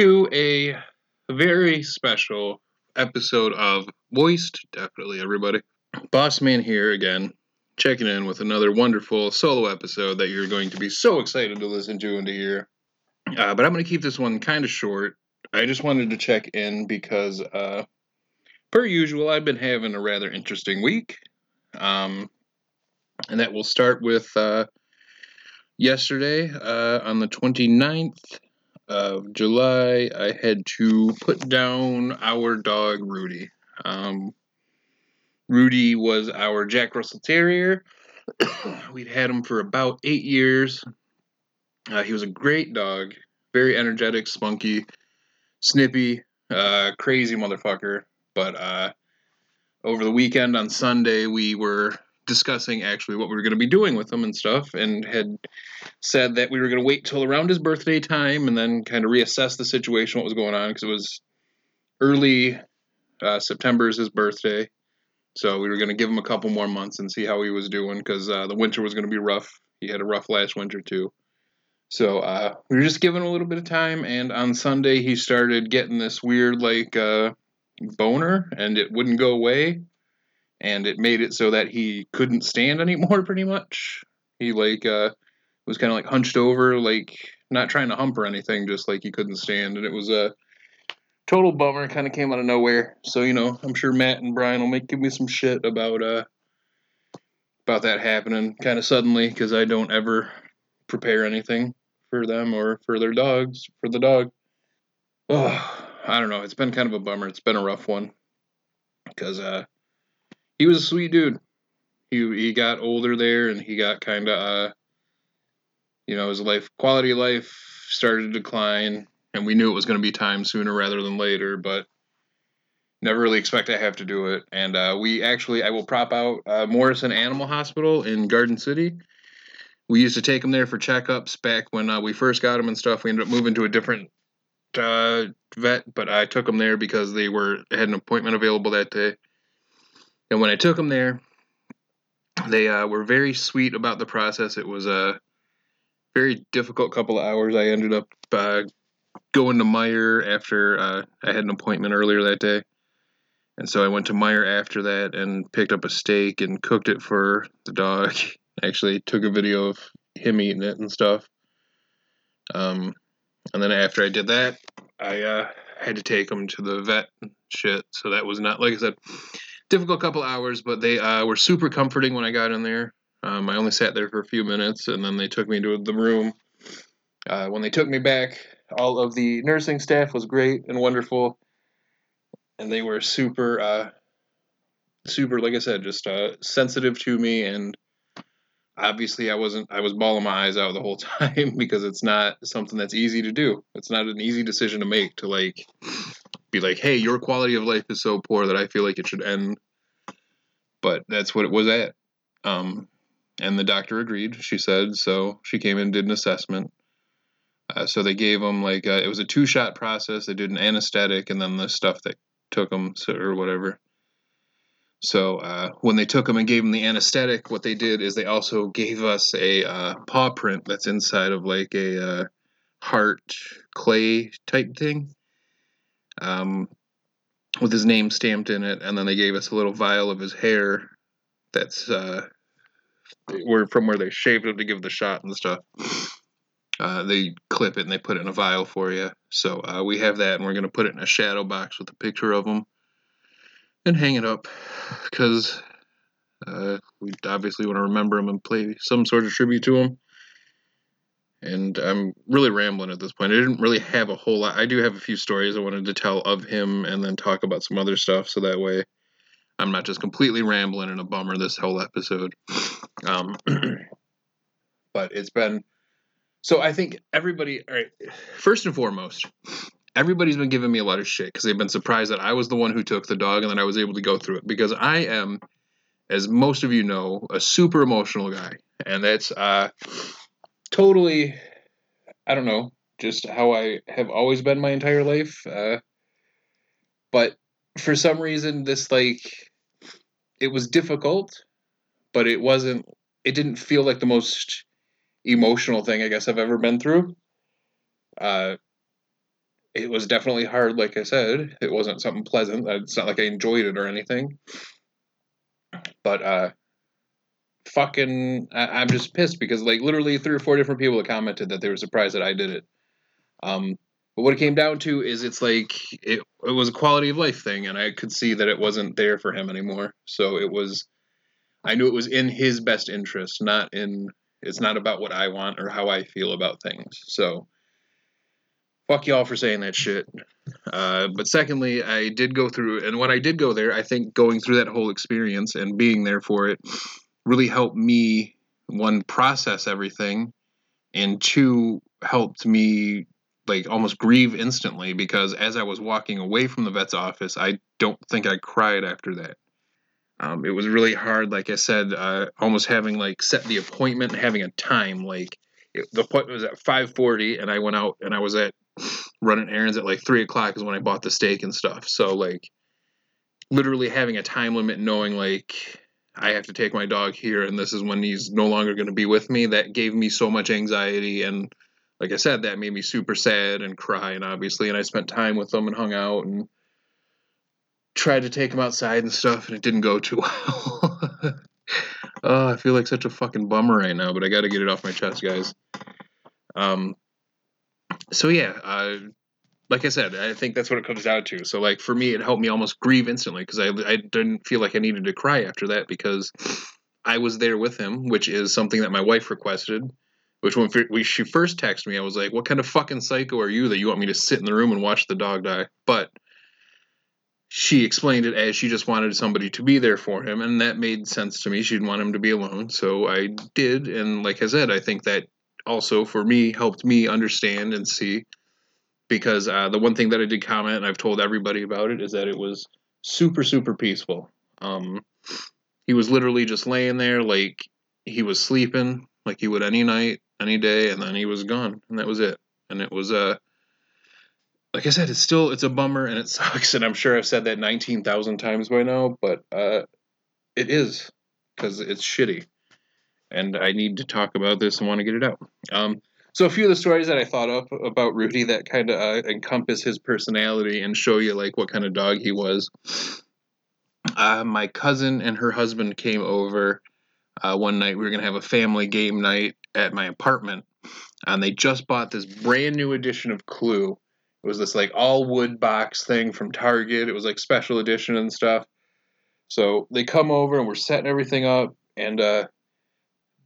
To a very special episode of Moist. Definitely, everybody. Boss Man here again, checking in with another wonderful solo episode that you're going to be so excited to listen to and to hear. Uh, but I'm going to keep this one kind of short. I just wanted to check in because, uh, per usual, I've been having a rather interesting week. Um, and that will start with uh, yesterday uh, on the 29th of July. I had to put down our dog, Rudy. Um, Rudy was our Jack Russell Terrier. We'd had him for about eight years. Uh, he was a great dog, very energetic, spunky, snippy, uh, crazy motherfucker. But uh, over the weekend on Sunday, we were discussing actually what we were going to be doing with him and stuff, and had said that we were going to wait till around his birthday time and then kind of reassess the situation, what was going on, because it was early uh, September is his birthday. So we were going to give him a couple more months and see how he was doing because uh, the winter was going to be rough. He had a rough last winter too. So uh, we were just giving him a little bit of time, and on Sunday he started getting this weird like uh, boner, and it wouldn't go away, and it made it so that he couldn't stand anymore. Pretty much, he like uh, was kind of like hunched over, like not trying to hump or anything, just like he couldn't stand, and it was a total bummer. Kind of came out of nowhere. So you know, I'm sure Matt and Brian will make give me some shit about uh about that happening kind of suddenly because I don't ever prepare anything for them or for their dogs for the dog. Oh, I don't know. It's been kind of a bummer. It's been a rough one because uh, he was a sweet dude. He he got older there and he got kind of uh, you know, his life quality of life started to decline, and we knew it was going to be time sooner rather than later, but never really expect to have to do it. And uh, we actually, I will prop out uh, Morrison Animal Hospital in Garden City. We used to take him there for checkups back when uh, we first got him and stuff. We ended up moving to a different uh, vet, but I took him there because they were had an appointment available that day. And when I took them there, they uh, were very sweet about the process. It was a very difficult couple of hours. I ended up uh, going to Meijer after uh, I had an appointment earlier that day. And so I went to Meijer after that and picked up a steak and cooked it for the dog. Actually, took a video of him eating it and stuff. Um, and then after I did that, I uh, had to take him to the vet shit. So that was not, like I said, difficult couple hours, but they uh, were super comforting when I got in there. Um, I only sat there for a few minutes, and then they took me to the room. Uh, when they took me back, all of the nursing staff was great and wonderful, and they were super, uh, super, like I said, just uh, sensitive to me. And obviously, I wasn't, I was bawling my eyes out the whole time because it's not something that's easy to do. It's not an easy decision to make to like be like, hey, your quality of life is so poor that I feel like it should end. But that's what it was at. Um, and the doctor agreed. She said so. She came and did an assessment. Uh, so they gave him like uh, it was a two shot process. They did an anesthetic and then the stuff that took him or whatever. So uh, when they took him and gave him the anesthetic, what they did is they also gave us a uh, paw print that's inside of like a uh, heart clay type thing, um, with his name stamped in it, and then they gave us a little vial of his hair that's uh, where from where they shaved him to give the shot and stuff. Uh, they clip it and they put it in a vial for you. So uh, we have that, and we're gonna put it in a shadow box with a picture of him and hang it up because uh, we obviously want to remember him and play some sort of tribute to him. And I'm really rambling at this point. I didn't really have a whole lot. I do have a few stories I wanted to tell of him and then talk about some other stuff so that way I'm not just completely rambling and a bummer this whole episode. Um, but it's been so I think everybody, all right, first and foremost, everybody's been giving me a lot of shit because they've been surprised that I was the one who took the dog and that I was able to go through it because I am, as most of you know, a super emotional guy, and that's uh, totally, I don't know, just how I have always been my entire life. Uh, but for some reason, this like it was difficult, but it wasn't. It didn't feel like the most emotional thing I guess I've ever been through. Uh, it was definitely hard. Like I said, it wasn't something pleasant. It's not like I enjoyed it or anything. But uh, fucking, I, am just pissed because like literally three or four different people have commented that they were surprised that I did it. Um, but what it came down to is it's like it, it was a quality of life thing, and I could see that it wasn't there for him anymore. So it was, I knew it was in his best interest, not in. It's not about what I want or how I feel about things. So fuck y'all for saying that shit. Uh, but secondly, I did go through, and when I did go there, I think going through that whole experience and being there for it really helped me one process everything, and two helped me like almost grieve instantly because as I was walking away from the vet's office, I don't think I cried after that. Um, it was really hard, like I said, uh, almost having like set the appointment, having a time. Like it, the appointment was at five forty, and I went out and I was at running errands at like three o'clock is when I bought the steak and stuff. So like literally having a time limit, knowing like I have to take my dog here and this is when he's no longer going to be with me, that gave me so much anxiety and like I said, that made me super sad and crying, obviously. And I spent time with them and hung out and tried to take them outside and stuff, and it didn't go too well. oh, I feel like such a fucking bummer right now, but I got to get it off my chest, guys. Um, so yeah, uh, like I said, I think that's what it comes down to. So like for me, it helped me almost grieve instantly because I I didn't feel like I needed to cry after that because I was there with him, which is something that my wife requested. Which when she first texted me, I was like, "What kind of fucking psycho are you that you want me to sit in the room and watch the dog die?" But she explained it as she just wanted somebody to be there for him, and that made sense to me. She didn't want him to be alone, so I did. And like I said, I think that also for me helped me understand and see because uh, the one thing that I did comment and I've told everybody about it is that it was super super peaceful. Um, he was literally just laying there like he was sleeping like he would any night any day, and then he was gone, and that was it. And it was uh, like I said, it's still it's a bummer and it sucks, and I'm sure I've said that nineteen thousand times by now, but uh, it is because it's shitty, and I need to talk about this and want to get it out. Um, so a few of the stories that I thought of about Rudy that kind of uh, encompass his personality and show you like what kind of dog he was. Uh, my cousin and her husband came over uh, one night. We were gonna have a family game night, at my apartment, and they just bought this brand new edition of Clue. It was this like all wood box thing from Target. It was like special edition and stuff. So they come over and we're setting everything up, and uh,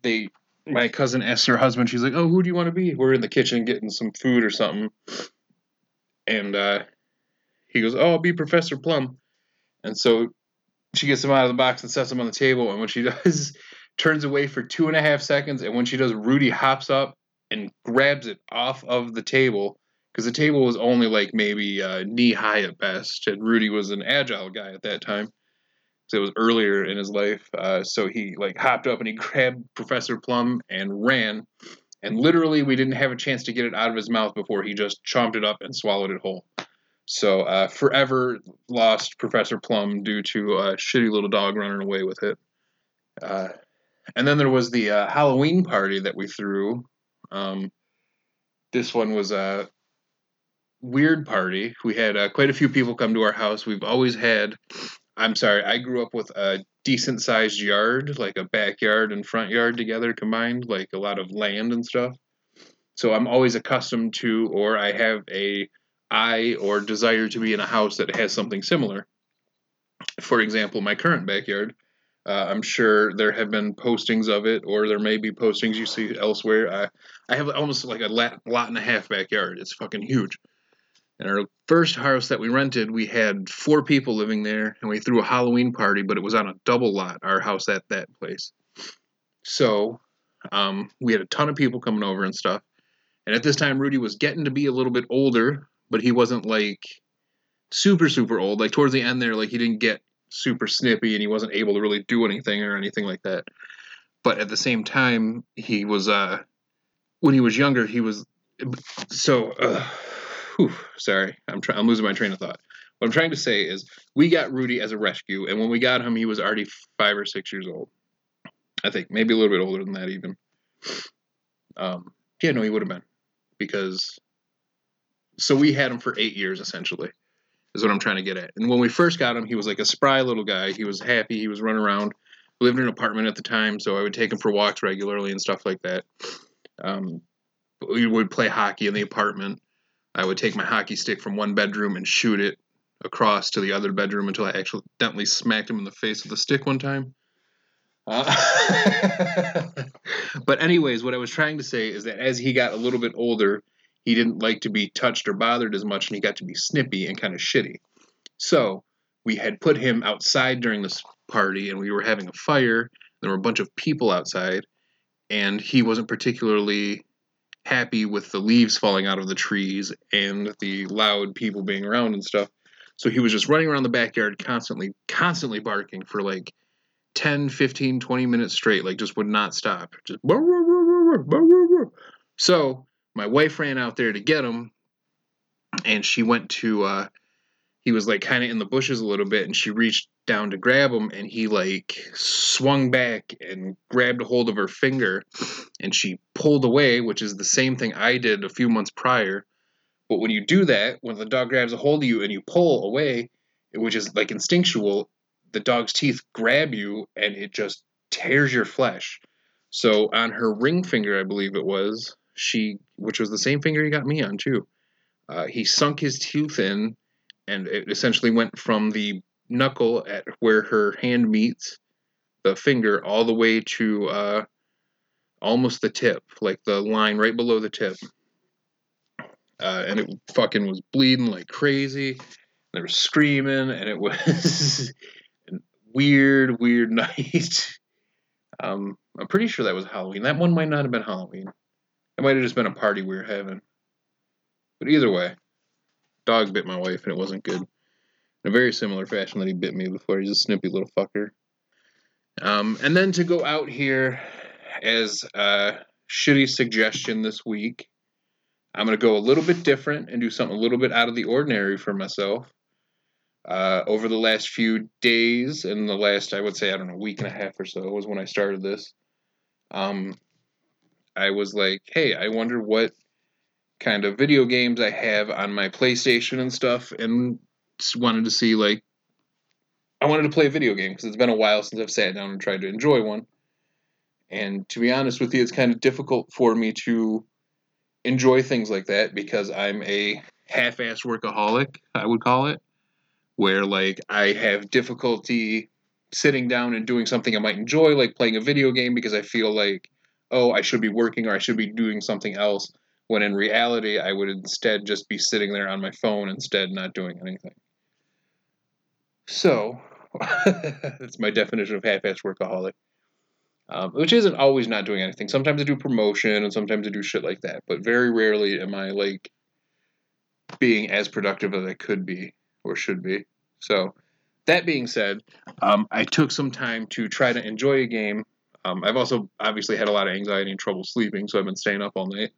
they my cousin asks her husband, she's like, "Oh, who do you want to be?" We're in the kitchen getting some food or something, and uh, he goes, "Oh, I'll be Professor Plum." And so she gets him out of the box and sets him on the table. And when she does, turns away for two and a half seconds, and when she does, Rudy hops up and grabs it off of the table because the table was only like maybe uh, knee high at best, and Rudy was an agile guy at that time. So it was earlier in his life. Uh, so he like hopped up and he grabbed Professor Plum and ran. And literally, we didn't have a chance to get it out of his mouth before he just chomped it up and swallowed it whole. So uh, forever lost Professor Plum due to a shitty little dog running away with it. Uh, and then there was the uh, Halloween party that we threw. Um, this one was a weird party. We had uh, quite a few people come to our house. We've always had. I'm sorry, I grew up with a decent sized yard, like a backyard and front yard together combined, like a lot of land and stuff. So I'm always accustomed to, or I have a eye or desire to be in a house that has something similar. For example, my current backyard uh, I'm sure there have been postings of it, or there may be postings you see elsewhere. I, I have almost like a lot, lot and a half backyard. It's fucking huge. In our first house that we rented, we had four people living there, and we threw a Halloween party, but it was on a double lot, our house at that place. So um, we had a ton of people coming over and stuff. And at this time, Rudy was getting to be a little bit older, but he wasn't like super, super old. Like towards the end there, like he didn't get super snippy and he wasn't able to really do anything or anything like that. But at the same time, he was uh when he was younger, he was so uh, whew, sorry, I'm I'm losing my train of thought. What I'm trying to say is we got Rudy as a rescue, and when we got him, he was already five or six years old. I think maybe a little bit older than that even. Um, yeah, no, he would have been because so we had him for eight years essentially is what i'm trying to get at. And when we first got him he was like a spry little guy. He was happy. He was running around. We lived in an apartment at the time so i would take him for walks regularly and stuff like that. Um, we would play hockey in the apartment i would take my hockey stick from one bedroom and shoot it across to the other bedroom until i accidentally smacked him in the face with the stick one time uh, but anyways, what I was trying to say is that as he got a little bit older, he didn't like to be touched or bothered as much, and he got to be snippy and kind of shitty. So we had put him outside during this party, and we were having a fire. There were a bunch of people outside, and he wasn't particularly happy with the leaves falling out of the trees and the loud people being around and stuff. So he was just running around the backyard constantly, constantly barking for like 10, 15, 20 minutes straight, like just would not stop. Just so my wife ran out there to get him and she went to uh he was like kind of in the bushes a little bit and she reached down to grab him and he like swung back and grabbed a hold of her finger and she pulled away which is the same thing i did a few months prior but when you do that when the dog grabs a hold of you and you pull away which is like instinctual the dog's teeth grab you and it just tears your flesh. So on her ring finger, I believe it was, she, which was the same finger he got me on too, uh, he sunk his tooth in and it essentially went from the knuckle at where her hand meets the finger all the way to uh, almost the tip, like the line right below the tip. Uh, and it fucking was bleeding like crazy. And they were screaming, and it was a weird, weird night. um, I'm pretty sure that was Halloween. That one might not have been Halloween. It might have just been a party we were having. But either way, dog bit my wife and it wasn't good. In a very similar fashion that he bit me before. He's a snippy little fucker. Um, and then to go out here as a shitty suggestion this week, I'm going to go a little bit different and do something a little bit out of the ordinary for myself uh, over the last few days and the last i would say i don't know week and a half or so was when i started this um, i was like hey i wonder what kind of video games i have on my playstation and stuff and wanted to see like i wanted to play a video game because it's been a while since i've sat down and tried to enjoy one and to be honest with you it's kind of difficult for me to enjoy things like that because i'm a half-ass workaholic i would call it where like I have difficulty sitting down and doing something I might enjoy, like playing a video game, because I feel like, oh, I should be working or I should be doing something else. When in reality, I would instead just be sitting there on my phone instead, not doing anything. So, that's my definition of half-ass workaholic. Um, which isn't always not doing anything. Sometimes I do promotion and sometimes I do shit like that, but very rarely am I like being as productive as I could be or should be. So, that being said, um, I took some time to try to enjoy a game. Um, I've also obviously had a lot of anxiety and trouble sleeping, so I've been staying up all night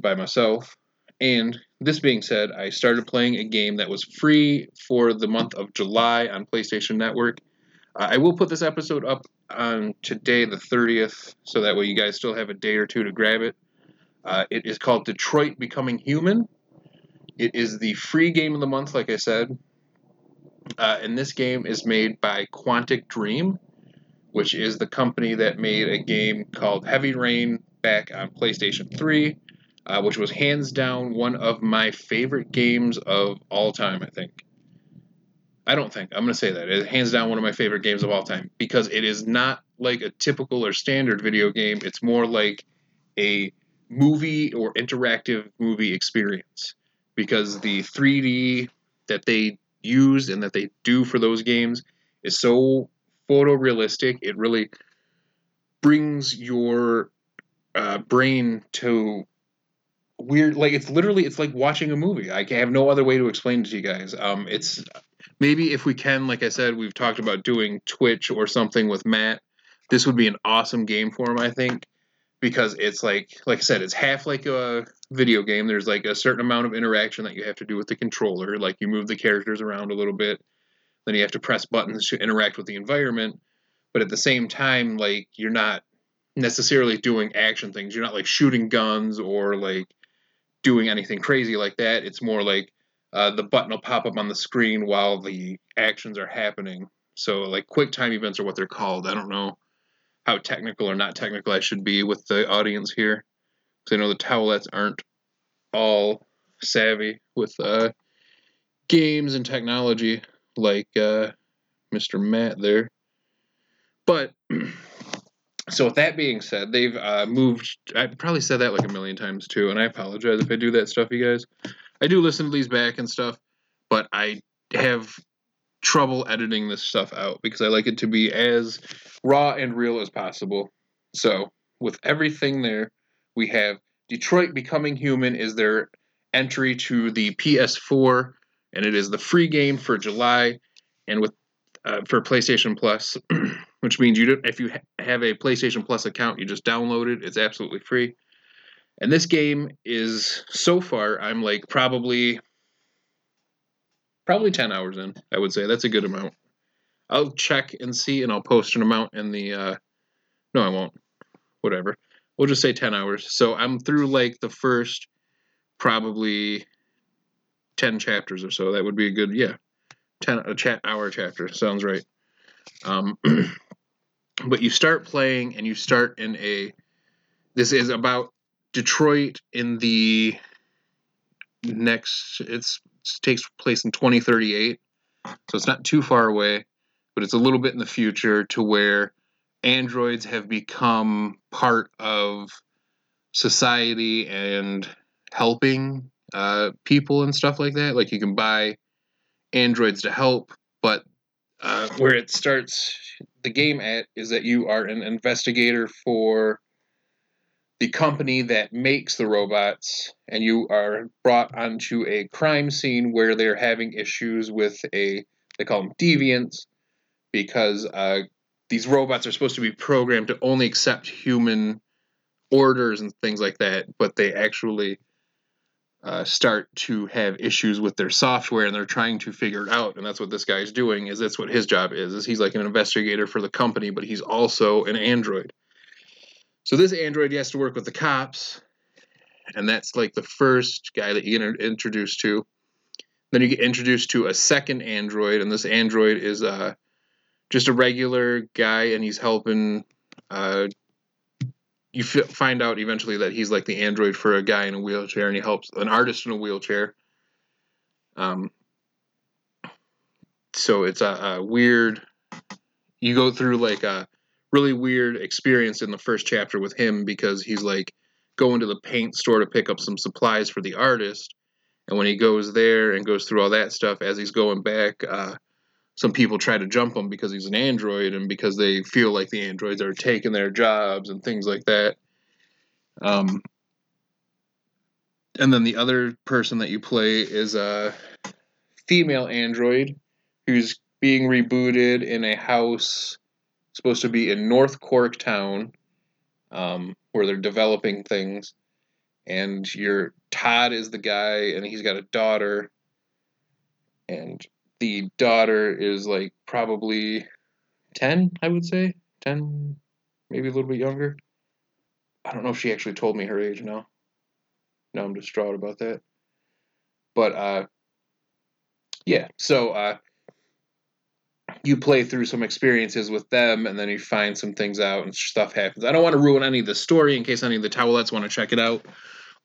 by myself. And this being said, I started playing a game that was free for the month of July on PlayStation Network. I will put this episode up on today, the 30th, so that way you guys still have a day or two to grab it. Uh, it is called Detroit Becoming Human. It is the free game of the month, like I said. Uh, and this game is made by Quantic Dream, which is the company that made a game called Heavy Rain back on PlayStation 3, uh, which was hands down one of my favorite games of all time, I think. I don't think. I'm going to say that. It's hands down one of my favorite games of all time because it is not like a typical or standard video game. It's more like a movie or interactive movie experience because the 3D that they use and that they do for those games is so photorealistic. It really brings your uh, brain to weird like it's literally it's like watching a movie i have no other way to explain it to you guys um it's maybe if we can like i said we've talked about doing twitch or something with matt this would be an awesome game for him i think because it's like like I said, it's half like a video game. There's like a certain amount of interaction that you have to do with the controller. Like you move the characters around a little bit, then you have to press buttons to interact with the environment. But at the same time, like you're not necessarily doing action things. You're not like shooting guns or like doing anything crazy like that. It's more like uh, the button will pop up on the screen while the actions are happening. So like quick time events are what they're called. I don't know how technical or not technical I should be with the audience here. Because I know the towelettes aren't all savvy with uh, games and technology like uh, Mr. Matt there. But so with that being said, they've uh, moved. I probably said that like a million times too, and I apologize if I do that stuff, you guys. I do listen to these back and stuff, but I have trouble editing this stuff out because I like it to be as raw and real as possible. So with everything there, we have Detroit Becoming Human is their entry to the PS4, and it is the free game for July, and with uh, for PlayStation Plus, which means you don't, if you ha- have a PlayStation Plus account, you just download it. It's absolutely free. And this game is so far, I'm like probably probably 10 hours in. I would say that's a good amount. I'll check and see, and I'll post an amount in the. Uh, no, I won't. Whatever. We'll just say 10 hours. So I'm through like the first probably 10 chapters or so. That would be a good, yeah, 10 a chat hour chapter. Sounds right. Um, but you start playing and you start in a. This is about Detroit in the next. It's it takes place in 2038, so it's not too far away, but it's a little bit in the future to where androids have become part of society and helping uh, people and stuff like that. Like you can buy androids to help, but uh, where it starts the game at is that you are an investigator for the company that makes the robots, and you are brought onto a crime scene where they're having issues with a they call them deviants because uh, these robots are supposed to be programmed to only accept human orders and things like that, but they actually uh, start to have issues with their software and they're trying to figure it out and that's what this guy's doing is that's what his job is is he's like an investigator for the company but he's also an android. So this android he has to work with the cops and that's like the first guy that you get introduced to. Then you get introduced to a second android and this android is uh, just a regular guy and he's helping uh, you f- find out eventually that he's like the android for a guy in a wheelchair, and he helps an artist in a wheelchair. Um, so it's a, a weird. You go through like a really weird experience in the first chapter with him because he's like going to the paint store to pick up some supplies for the artist, and when he goes there and goes through all that stuff, as he's going back, uh, some people try to jump him because he's an android and because they feel like the androids are taking their jobs and things like that. Um, and then the other person that you play is a female android who's being rebooted in a house supposed to be in North Corktown, um, where they're developing things. And your Todd is the guy, and he's got a daughter, and the daughter is like probably 10, I would say. 10, maybe a little bit younger. I don't know if she actually told me her age now. Now I'm distraught about that. But uh yeah, so uh you play through some experiences with them and then you find some things out and stuff happens. I don't want to ruin any of the story in case any of the towelettes want to check it out.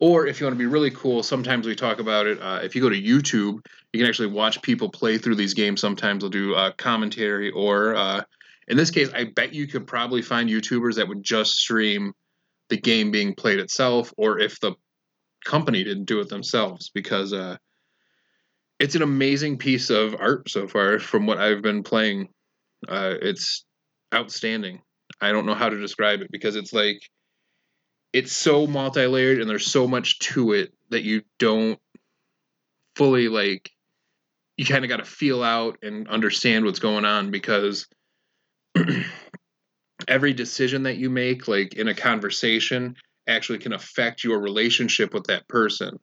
Or if you want to be really cool, sometimes we talk about it. Uh, if you go to YouTube, you can actually watch people play through these games. Sometimes they'll do uh, commentary, or uh, in this case, I bet you could probably find YouTubers that would just stream the game being played itself, or if the company didn't do it themselves, because uh, it's an amazing piece of art so far from what I've been playing. Uh, it's outstanding. I don't know how to describe it because it's like it's so multi-layered and there's so much to it that you don't fully like you kind of got to feel out and understand what's going on because every decision that you make like in a conversation actually can affect your relationship with that person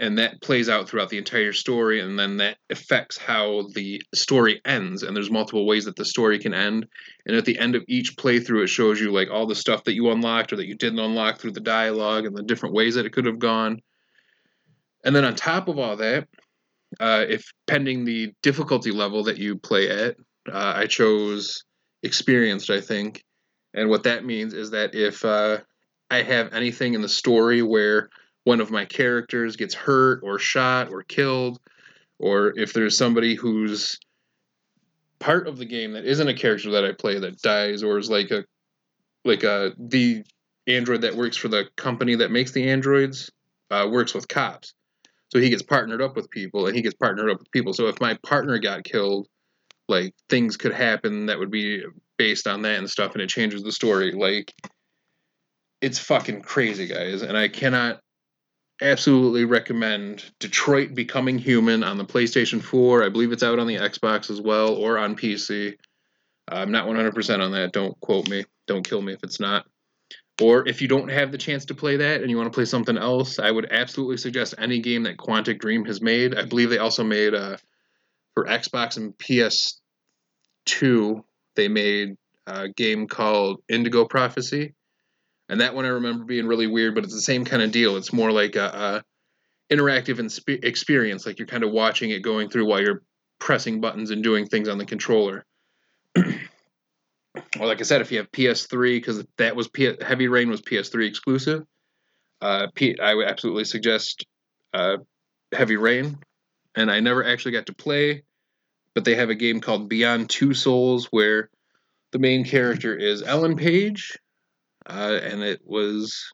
and that plays out throughout the entire story and then that affects how the story ends and there's multiple ways that the story can end and at the end of each playthrough it shows you like all the stuff that you unlocked or that you didn't unlock through the dialogue and the different ways that it could have gone And then on top of all that, uh, if pending the difficulty level that you play at, uh, I chose experienced, I think. And what that means is that if uh, I have anything in the story where one of my characters gets hurt or shot or killed, or if there's somebody who's part of the game that isn't a character that I play that dies or is like a like a the android that works for the company that makes the androids uh, works with cops. So he gets partnered up with people and he gets partnered up with people. So if my partner got killed, like things could happen that would be based on that and stuff and it changes the story. Like it's fucking crazy, guys, and I cannot absolutely recommend Detroit Becoming Human on the PlayStation 4. I believe it's out on the Xbox as well or on PC. I'm not 100% on that. Don't quote me. Don't kill me if it's not. Or if you don't have the chance to play that and you want to play something else, I would absolutely suggest any game that Quantic Dream has made. I believe they also made uh, for Xbox and PS2, they made a game called Indigo Prophecy and that one I remember being really weird, but it's the same kind of deal. It's more like a, a interactive experience, like you're kind of watching it going through while you're pressing buttons and doing things on the controller. or like I said, if you have PS3, because that was P- Heavy Rain was PS3 exclusive. Uh, P- I would absolutely suggest uh, Heavy Rain, and I never actually got to play, but they have a game called Beyond Two Souls where the main character is Ellen Page, uh, and it was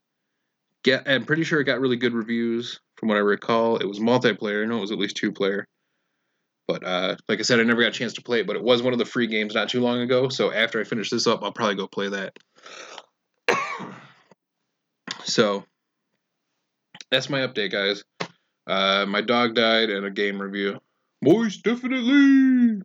get. I'm pretty sure it got really good reviews from what I recall. It was multiplayer. I know it was at least two player. But uh, like I said, I never got a chance to play it. But it was one of the free games not too long ago. So after I finish this up, I'll probably go play that. so that's my update, guys. Uh, my dog died and a game review. Moist, definitely.